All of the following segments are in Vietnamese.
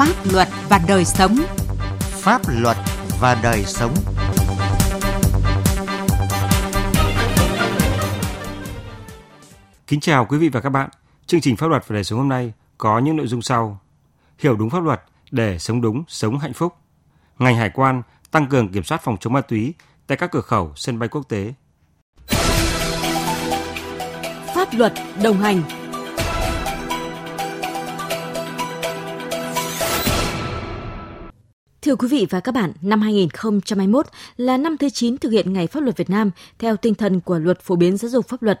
Pháp luật và đời sống. Pháp luật và đời sống. Kính chào quý vị và các bạn. Chương trình Pháp luật và đời sống hôm nay có những nội dung sau. Hiểu đúng pháp luật để sống đúng, sống hạnh phúc. Ngành hải quan tăng cường kiểm soát phòng chống ma túy tại các cửa khẩu, sân bay quốc tế. Pháp luật đồng hành Thưa quý vị và các bạn, năm 2021 là năm thứ 9 thực hiện Ngày Pháp luật Việt Nam theo tinh thần của Luật Phổ biến Giáo dục Pháp luật.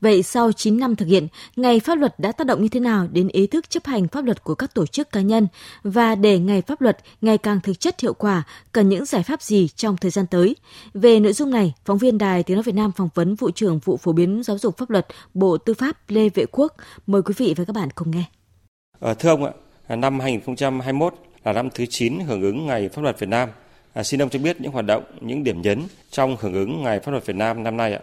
Vậy sau 9 năm thực hiện, Ngày Pháp luật đã tác động như thế nào đến ý thức chấp hành pháp luật của các tổ chức cá nhân và để Ngày Pháp luật ngày càng thực chất hiệu quả, cần những giải pháp gì trong thời gian tới? Về nội dung này, phóng viên Đài Tiếng nói Việt Nam phỏng vấn vụ trưởng vụ phổ biến giáo dục pháp luật Bộ Tư pháp Lê Vệ Quốc. Mời quý vị và các bạn cùng nghe. À, thưa ông ạ, năm 2021 là năm thứ 9 hưởng ứng Ngày Pháp luật Việt Nam. À, xin ông cho biết những hoạt động, những điểm nhấn trong hưởng ứng Ngày Pháp luật Việt Nam năm nay ạ.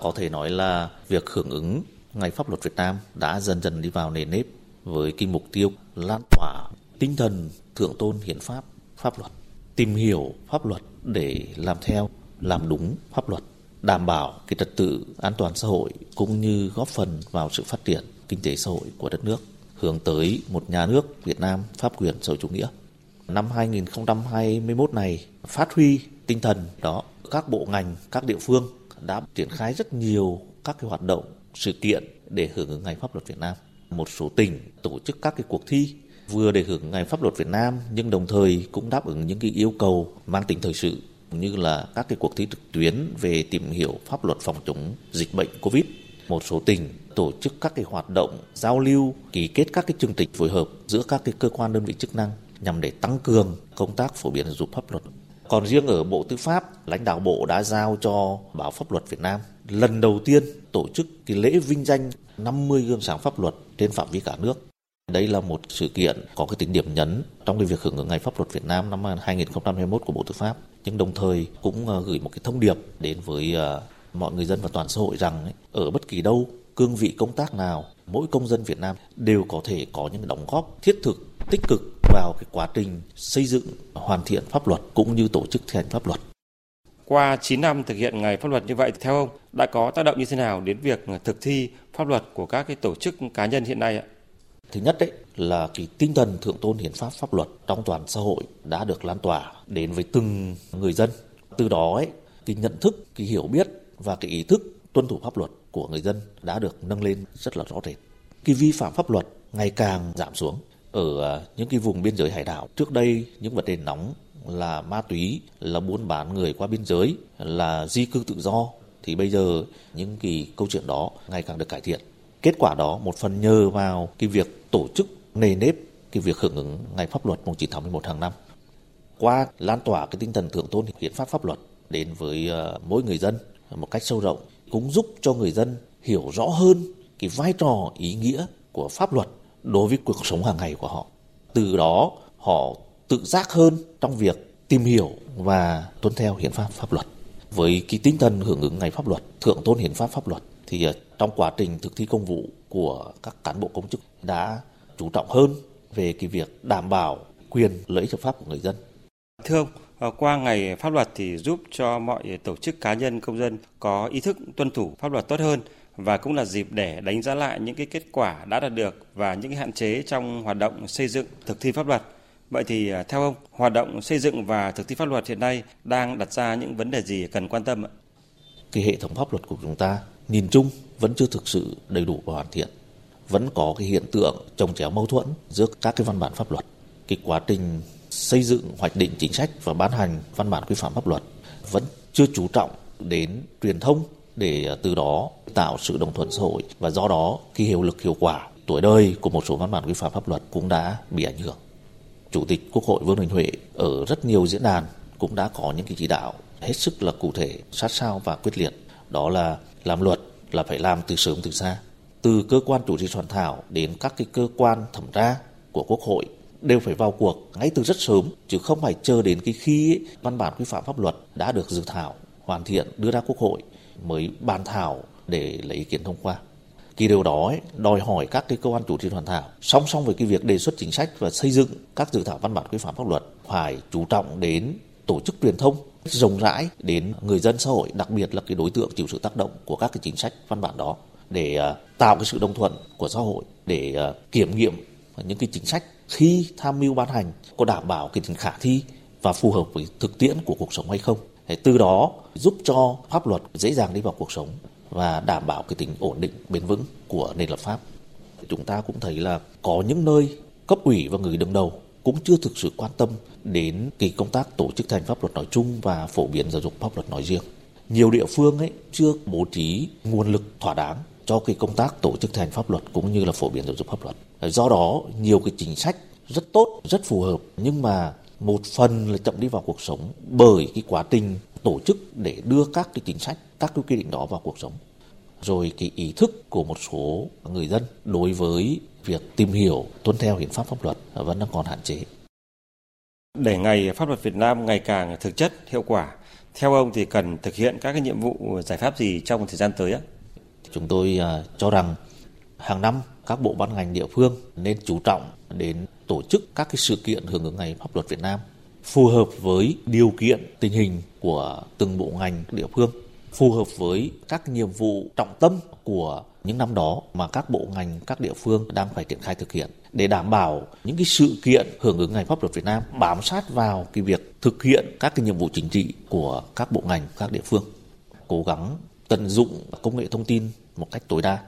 Có thể nói là việc hưởng ứng Ngày Pháp luật Việt Nam đã dần dần đi vào nền nếp với cái mục tiêu lan tỏa tinh thần thượng tôn hiến pháp, pháp luật, tìm hiểu pháp luật để làm theo, làm đúng pháp luật, đảm bảo cái trật tự an toàn xã hội cũng như góp phần vào sự phát triển kinh tế xã hội của đất nước hướng tới một nhà nước Việt Nam pháp quyền xã hội chủ nghĩa. Năm 2021 này phát huy tinh thần đó, các bộ ngành, các địa phương đã triển khai rất nhiều các cái hoạt động, sự kiện để hưởng ứng Ngày Pháp luật Việt Nam. Một số tỉnh tổ chức các cái cuộc thi vừa để hưởng Ngày Pháp luật Việt Nam nhưng đồng thời cũng đáp ứng những cái yêu cầu mang tính thời sự như là các cái cuộc thi trực tuyến về tìm hiểu pháp luật phòng chống dịch bệnh Covid. Một số tỉnh tổ chức các cái hoạt động giao lưu, ký kết các cái chương trình phối hợp giữa các cái cơ quan đơn vị chức năng nhằm để tăng cường công tác phổ biến giáo dục pháp luật. Còn riêng ở Bộ Tư pháp, lãnh đạo Bộ đã giao cho Báo Pháp luật Việt Nam lần đầu tiên tổ chức cái lễ vinh danh 50 gương sáng pháp luật trên phạm vi cả nước. Đây là một sự kiện có cái tính điểm nhấn trong cái việc hưởng ứng Ngày Pháp luật Việt Nam năm 2021 của Bộ Tư pháp, nhưng đồng thời cũng ờ, gửi một cái thông điệp đến với ờ, mọi người dân và toàn xã hội rằng ở bất kỳ đâu cương vị công tác nào, mỗi công dân Việt Nam đều có thể có những đóng góp thiết thực, tích cực vào cái quá trình xây dựng, hoàn thiện pháp luật cũng như tổ chức thi hành pháp luật. Qua 9 năm thực hiện ngày pháp luật như vậy, theo ông, đã có tác động như thế nào đến việc thực thi pháp luật của các cái tổ chức cá nhân hiện nay ạ? Thứ nhất đấy là cái tinh thần thượng tôn hiến pháp pháp luật trong toàn xã hội đã được lan tỏa đến với từng người dân. Từ đó ấy, cái nhận thức, cái hiểu biết và cái ý thức tuân thủ pháp luật của người dân đã được nâng lên rất là rõ rệt. Cái vi phạm pháp luật ngày càng giảm xuống. Ở à, những cái vùng biên giới hải đảo, trước đây những vấn đề nóng là ma túy, là buôn bán người qua biên giới, là di cư tự do, thì bây giờ những cái câu chuyện đó ngày càng được cải thiện. Kết quả đó một phần nhờ vào cái việc tổ chức nề nếp cái việc hưởng ứng ngày pháp luật mùng 9 tháng 11 hàng năm. Qua lan tỏa cái tinh thần thượng tôn hiến pháp pháp luật đến với à, mỗi người dân một cách sâu rộng cũng giúp cho người dân hiểu rõ hơn cái vai trò ý nghĩa của pháp luật đối với cuộc sống hàng ngày của họ. Từ đó họ tự giác hơn trong việc tìm hiểu và tuân theo hiến pháp pháp luật. Với cái tinh thần hưởng ứng ngày pháp luật, thượng tôn hiến pháp pháp luật thì ờ, trong quá trình thực thi công vụ của các cán bộ công chức đã chú trọng hơn về cái việc đảm bảo quyền lợi ích hợp pháp của người dân. Thưa ông, Ờ, qua ngày pháp luật thì giúp cho mọi tổ chức cá nhân công dân có ý thức tuân thủ pháp luật tốt hơn và cũng là dịp để đánh giá lại những cái kết quả đã đạt được và những cái hạn chế trong hoạt động xây dựng thực thi pháp luật. Vậy thì à, theo ông, hoạt động xây dựng và thực thi pháp luật hiện nay đang đặt ra những vấn đề gì cần quan tâm ạ? Cái hệ thống pháp luật của chúng ta nhìn chung vẫn chưa thực sự đầy đủ và hoàn thiện. Vẫn có cái hiện tượng trồng chéo mâu thuẫn giữa các cái văn bản pháp luật. Cái quá trình xây dựng hoạch định chính sách và ban hành văn bản quy phạm pháp luật vẫn chưa chú trọng đến truyền thông để à, từ đó tạo sự đồng thuận xã hội và do đó khi hiệu lực hiệu quả tuổi đời của một số văn bản quy phạm pháp luật cũng đã bị ảnh hưởng. Chủ tịch Quốc hội Vương Đình Huệ ở rất nhiều diễn đàn cũng đã có những cái chỉ đạo hết sức là cụ thể, sát sao và quyết liệt. Đó là làm luật là phải làm từ sớm từ xa. Từ cơ quan chủ trì soạn thảo đến các cái cơ quan thẩm tra của Quốc hội đều phải vào cuộc ngay từ rất sớm chứ không phải chờ đến cái khi văn bản quy phạm pháp luật đã được dự thảo hoàn thiện đưa ra quốc hội mới bàn thảo để lấy ý kiến thông qua. Kỳ điều đó ấy, đòi hỏi các cái cơ quan chủ trì soạn thảo song song với cái việc đề xuất chính sách và xây dựng các dự thảo văn bản quy phạm pháp luật phải chú trọng đến tổ chức truyền thông rộng rãi đến người dân xã hội, đặc biệt là cái đối tượng chịu sự tác động của các cái chính sách văn bản đó để à, tạo cái sự đồng thuận của xã hội để à, kiểm nghiệm những cái chính sách khi tham mưu ban hành có đảm bảo cái tính khả thi và phù hợp với thực tiễn của cuộc sống hay không. Để từ đó giúp cho pháp luật dễ dàng đi vào cuộc sống và đảm bảo cái tính ổn định, bền vững của nền luật pháp. Chúng ta cũng thấy là có những nơi cấp ủy và người đứng đầu cũng chưa thực sự quan tâm đến cái công tác tổ chức thành pháp luật nói chung và phổ biến giáo dục pháp luật nói riêng. Nhiều địa phương ấy chưa bố trí nguồn lực thỏa đáng cho cái công tác tổ chức thành pháp luật cũng như là phổ biến giáo dục pháp luật. Do đó, nhiều cái chính sách rất tốt, rất phù hợp nhưng mà một phần là chậm đi vào cuộc sống bởi cái quá trình tổ chức để đưa các cái chính sách, các cái quy định đó vào cuộc sống. Rồi cái ý thức của một số người dân đối với việc tìm hiểu, tuân theo hiến pháp pháp luật vẫn đang còn hạn chế. Để ngày pháp luật Việt Nam ngày càng thực chất, hiệu quả, theo ông thì cần thực hiện các cái nhiệm vụ giải pháp gì trong thời gian tới ạ? Chúng tôi à, cho rằng hàng năm các bộ ban ngành địa phương nên chú trọng đến tổ chức các cái sự kiện hưởng ứng ngày pháp luật Việt Nam phù hợp với điều kiện, tình hình của từng bộ ngành, địa phương, phù hợp với các nhiệm vụ trọng tâm của những năm đó mà các bộ ngành, các địa phương đang phải triển khai thực hiện. Để đảm bảo những cái sự kiện hưởng ứng ngày pháp luật Việt Nam bám sát vào cái việc thực hiện các cái nhiệm vụ chính trị của các bộ ngành, các địa phương, cố gắng tận dụng công nghệ thông tin một cách tối đa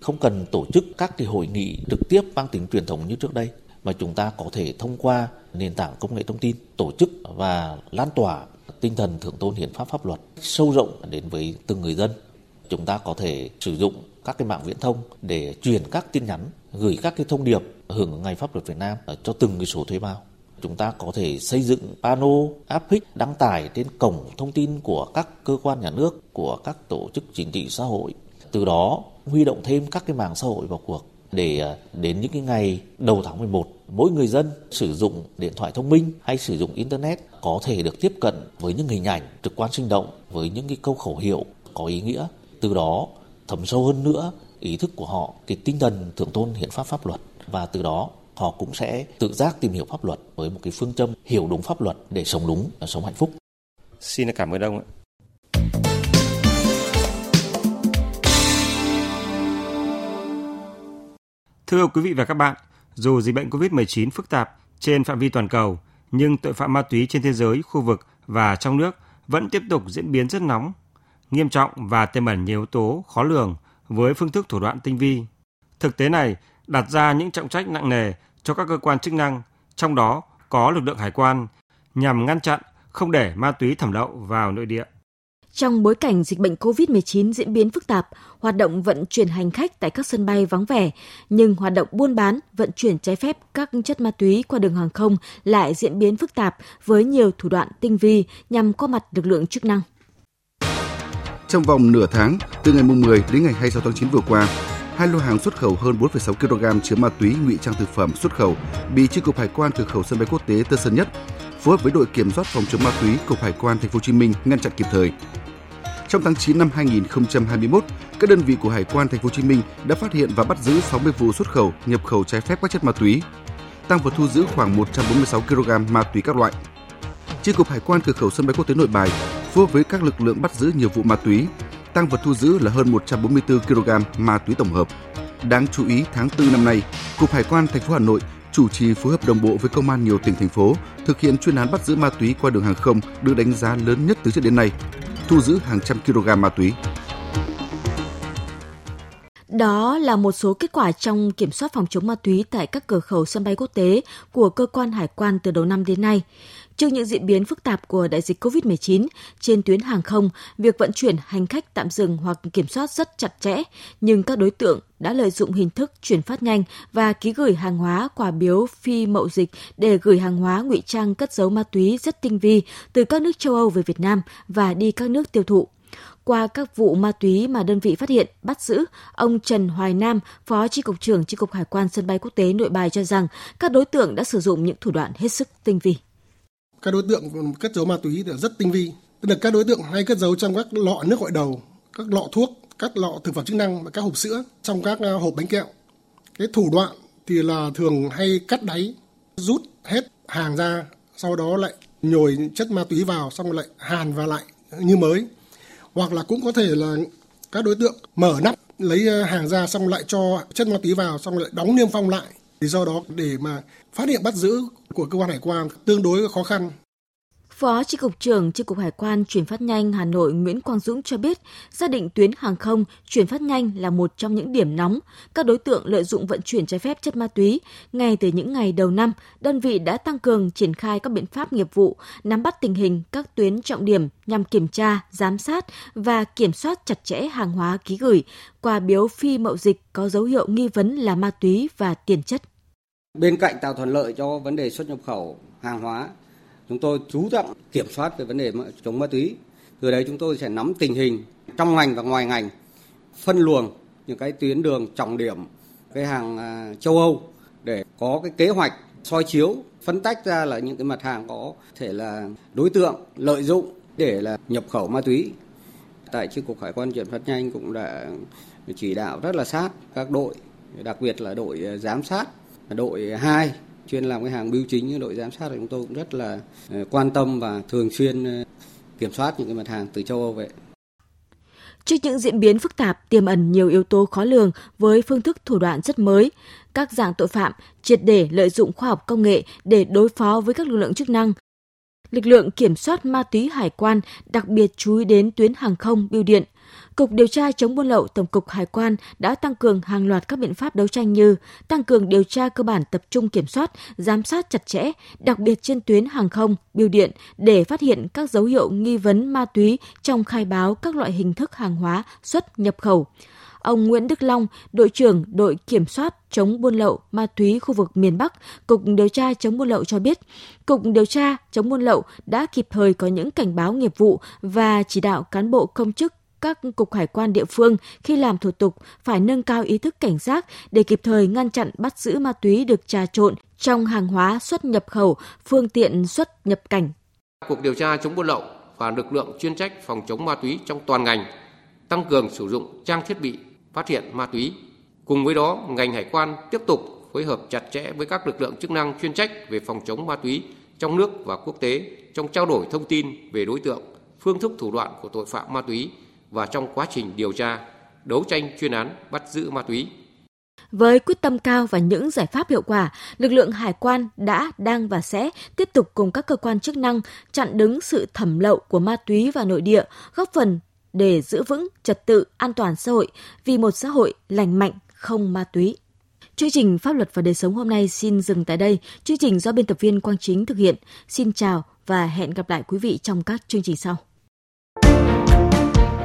không cần tổ chức các cái hội nghị trực tiếp mang tính truyền thống như trước đây mà chúng ta có thể thông qua nền tảng công nghệ thông tin tổ chức và lan tỏa tinh thần thượng tôn hiến pháp pháp luật sâu rộng đến với từng người dân. Chúng ta có thể sử dụng các cái mạng viễn thông để truyền các tin nhắn, gửi các cái thông điệp hưởng ngày pháp luật Việt Nam cho từng cái số thuê bao. Chúng ta có thể xây dựng pano, áp phích đăng tải trên cổng thông tin của các cơ quan nhà nước, của các tổ chức chính trị xã hội. Từ đó, huy động thêm các cái mạng xã hội vào cuộc để à, đến những cái ngày đầu tháng 11 mỗi người dân sử dụng điện thoại thông minh hay sử dụng internet có thể được tiếp cận với những hình ảnh trực quan sinh động, với những cái câu khẩu hiệu có ý nghĩa từ đó, thấm sâu hơn nữa ý thức của họ, cái tinh thần thượng tôn hiến pháp pháp luật và từ đó, họ cũng sẽ tự giác tìm hiểu pháp luật với một cái phương châm hiểu đúng pháp luật để sống đúng và sống hạnh phúc. Xin cảm ơn ông. Thưa quý vị và các bạn, dù dịch bệnh COVID-19 phức tạp trên phạm vi toàn cầu, nhưng tội phạm ma túy trên thế giới, khu vực và trong nước vẫn tiếp tục diễn biến rất nóng, nghiêm trọng và tiềm ẩn nhiều yếu tố khó lường với phương thức thủ đoạn tinh vi. Thực tế này đặt ra những trọng trách nặng nề cho các cơ quan chức năng, trong đó có lực lượng hải quan, nhằm ngăn chặn không để ma túy thẩm lậu vào nội địa. Trong bối cảnh dịch bệnh COVID-19 diễn biến phức tạp, hoạt động vận chuyển hành khách tại các sân bay vắng vẻ, nhưng hoạt động buôn bán, vận chuyển trái phép các chất ma túy qua đường hàng không lại diễn biến phức tạp với nhiều thủ đoạn tinh vi nhằm qua mặt lực lượng chức năng. Trong vòng nửa tháng, từ ngày 10 đến ngày 26 tháng 9 vừa qua, hai lô hàng xuất khẩu hơn 4,6 kg chứa ma túy ngụy trang thực phẩm xuất khẩu bị chi cục hải quan cửa khẩu sân bay quốc tế Tân Sơn Nhất phối hợp với đội kiểm soát phòng chống ma túy cục hải quan thành phố Hồ Chí Minh ngăn chặn kịp thời. Trong tháng 9 năm 2021, các đơn vị của Hải quan Thành phố Hồ Chí Minh đã phát hiện và bắt giữ 60 vụ xuất khẩu, nhập khẩu trái phép các chất ma túy. Tăng vật thu giữ khoảng 146 kg ma túy các loại. Chi cục Hải quan cửa khẩu sân bay quốc tế Nội Bài phối hợp với các lực lượng bắt giữ nhiều vụ ma túy. Tăng vật thu giữ là hơn 144 kg ma túy tổng hợp. Đáng chú ý, tháng 4 năm nay, Cục Hải quan thành phố Hà Nội chủ trì phối hợp đồng bộ với công an nhiều tỉnh thành phố thực hiện chuyên án bắt giữ ma túy qua đường hàng không được đánh giá lớn nhất từ trước đến nay thu giữ hàng trăm kg ma túy. Đó là một số kết quả trong kiểm soát phòng chống ma túy tại các cửa khẩu sân bay quốc tế của cơ quan hải quan từ đầu năm đến nay. Trước những diễn biến phức tạp của đại dịch COVID-19 trên tuyến hàng không, việc vận chuyển hành khách tạm dừng hoặc kiểm soát rất chặt chẽ, nhưng các đối tượng đã lợi dụng hình thức chuyển phát nhanh và ký gửi hàng hóa quả biếu phi mậu dịch để gửi hàng hóa ngụy trang cất giấu ma túy rất tinh vi từ các nước châu Âu về Việt Nam và đi các nước tiêu thụ. Qua các vụ ma túy mà đơn vị phát hiện, bắt giữ, ông Trần Hoài Nam, Phó Chi cục trưởng Chi cục Hải quan sân bay quốc tế Nội Bài cho rằng các đối tượng đã sử dụng những thủ đoạn hết sức tinh vi. Các đối tượng cất giấu ma túy rất tinh vi, tức là các đối tượng hay cất giấu trong các lọ nước gội đầu, các lọ thuốc các lọ thực phẩm chức năng và các hộp sữa trong các à, hộp bánh kẹo. Cái thủ đoạn thì là thường hay cắt đáy, rút hết hàng ra, sau đó lại nhồi chất ma túy vào xong lại hàn vào lại như mới. Hoặc là cũng có thể là các đối tượng mở nắp, lấy à, hàng ra xong lại cho chất ma túy vào, xong lại đóng niêm phong lại. Thì do đó để mà phát hiện bắt giữ của cơ quan hải quan tương đối khó khăn. Phó Chi cục trưởng Chi cục Hải quan chuyển phát nhanh Hà Nội Nguyễn Quang Dũng cho biết, xác định tuyến hàng không chuyển phát nhanh là một trong những điểm nóng. Các đối tượng lợi dụng vận chuyển trái phép chất ma túy. Ngay từ những ngày đầu năm, đơn vị đã tăng cường triển khai các biện pháp nghiệp vụ, nắm bắt tình hình các tuyến trọng điểm nhằm kiểm tra, giám sát và kiểm soát chặt chẽ hàng hóa ký gửi, quà biếu phi mậu dịch có dấu hiệu nghi vấn là ma túy và tiền chất. Bên cạnh tạo thuận lợi cho vấn đề xuất nhập khẩu hàng hóa chúng tôi chú trọng kiểm soát về vấn đề chống ma túy. Từ đấy chúng tôi sẽ nắm tình hình trong ngành và ngoài ngành, phân luồng những cái tuyến đường trọng điểm, cái hàng à, châu Âu để có cái kế hoạch soi chiếu, phân tách ra là những cái mặt hàng có thể là đối tượng lợi dụng để là nhập khẩu ma túy. Tại chi cục hải quan chuyển phát nhanh cũng đã chỉ đạo rất là sát các đội, đặc biệt là đội à, giám sát, đội 2 chuyên làm cái hàng bưu chính như đội giám sát thì chúng tôi cũng rất là ờ, quan tâm và thường xuyên ờ, kiểm soát những cái mặt hàng từ châu Âu về. Trước những diễn biến phức tạp, tiềm ẩn nhiều yếu tố khó lường với phương thức thủ đoạn rất mới, các dạng tội phạm triệt để lợi dụng khoa học công nghệ để đối phó với các lực lượng chức năng. Lực lượng kiểm soát ma túy hải quan đặc biệt chú ý đến tuyến hàng không, bưu điện – Cục điều tra chống buôn lậu Tổng cục Hải quan đã tăng cường hàng loạt các biện pháp đấu tranh như tăng cường điều tra cơ bản tập trung kiểm soát, giám sát chặt chẽ, đặc biệt trên tuyến hàng không, biêu điện để phát hiện các dấu hiệu nghi vấn ma túy trong khai báo các loại hình thức hàng hóa xuất nhập khẩu. Ông Nguyễn Đức Long, đội trưởng đội kiểm soát chống buôn lậu ma túy khu vực miền Bắc, Cục điều tra chống buôn lậu cho biết, Cục điều tra chống buôn lậu đã kịp thời có những cảnh báo nghiệp vụ và chỉ đạo cán bộ công chức các cục hải quan địa phương khi làm thủ tục phải nâng cao ý thức cảnh giác để kịp thời ngăn chặn bắt giữ ma túy được trà trộn trong hàng hóa xuất nhập khẩu, phương tiện xuất nhập cảnh. Cuộc điều tra chống buôn lậu và lực lượng chuyên trách phòng chống ma túy trong toàn ngành tăng cường sử dụng trang thiết bị phát hiện ma túy. Cùng với đó, ngành hải quan tiếp tục phối hợp chặt chẽ với các lực lượng chức năng chuyên trách về phòng chống ma túy trong nước và quốc tế trong trao đổi thông tin về đối tượng, phương thức thủ đoạn của tội phạm ma túy và trong quá trình điều tra, đấu tranh chuyên án bắt giữ ma túy. Với quyết tâm cao và những giải pháp hiệu quả, lực lượng hải quan đã, đang và sẽ tiếp tục cùng các cơ quan chức năng chặn đứng sự thẩm lậu của ma túy vào nội địa, góp phần để giữ vững trật tự an toàn xã hội vì một xã hội lành mạnh không ma túy. Chương trình Pháp luật và đời sống hôm nay xin dừng tại đây. Chương trình do biên tập viên Quang Chính thực hiện. Xin chào và hẹn gặp lại quý vị trong các chương trình sau.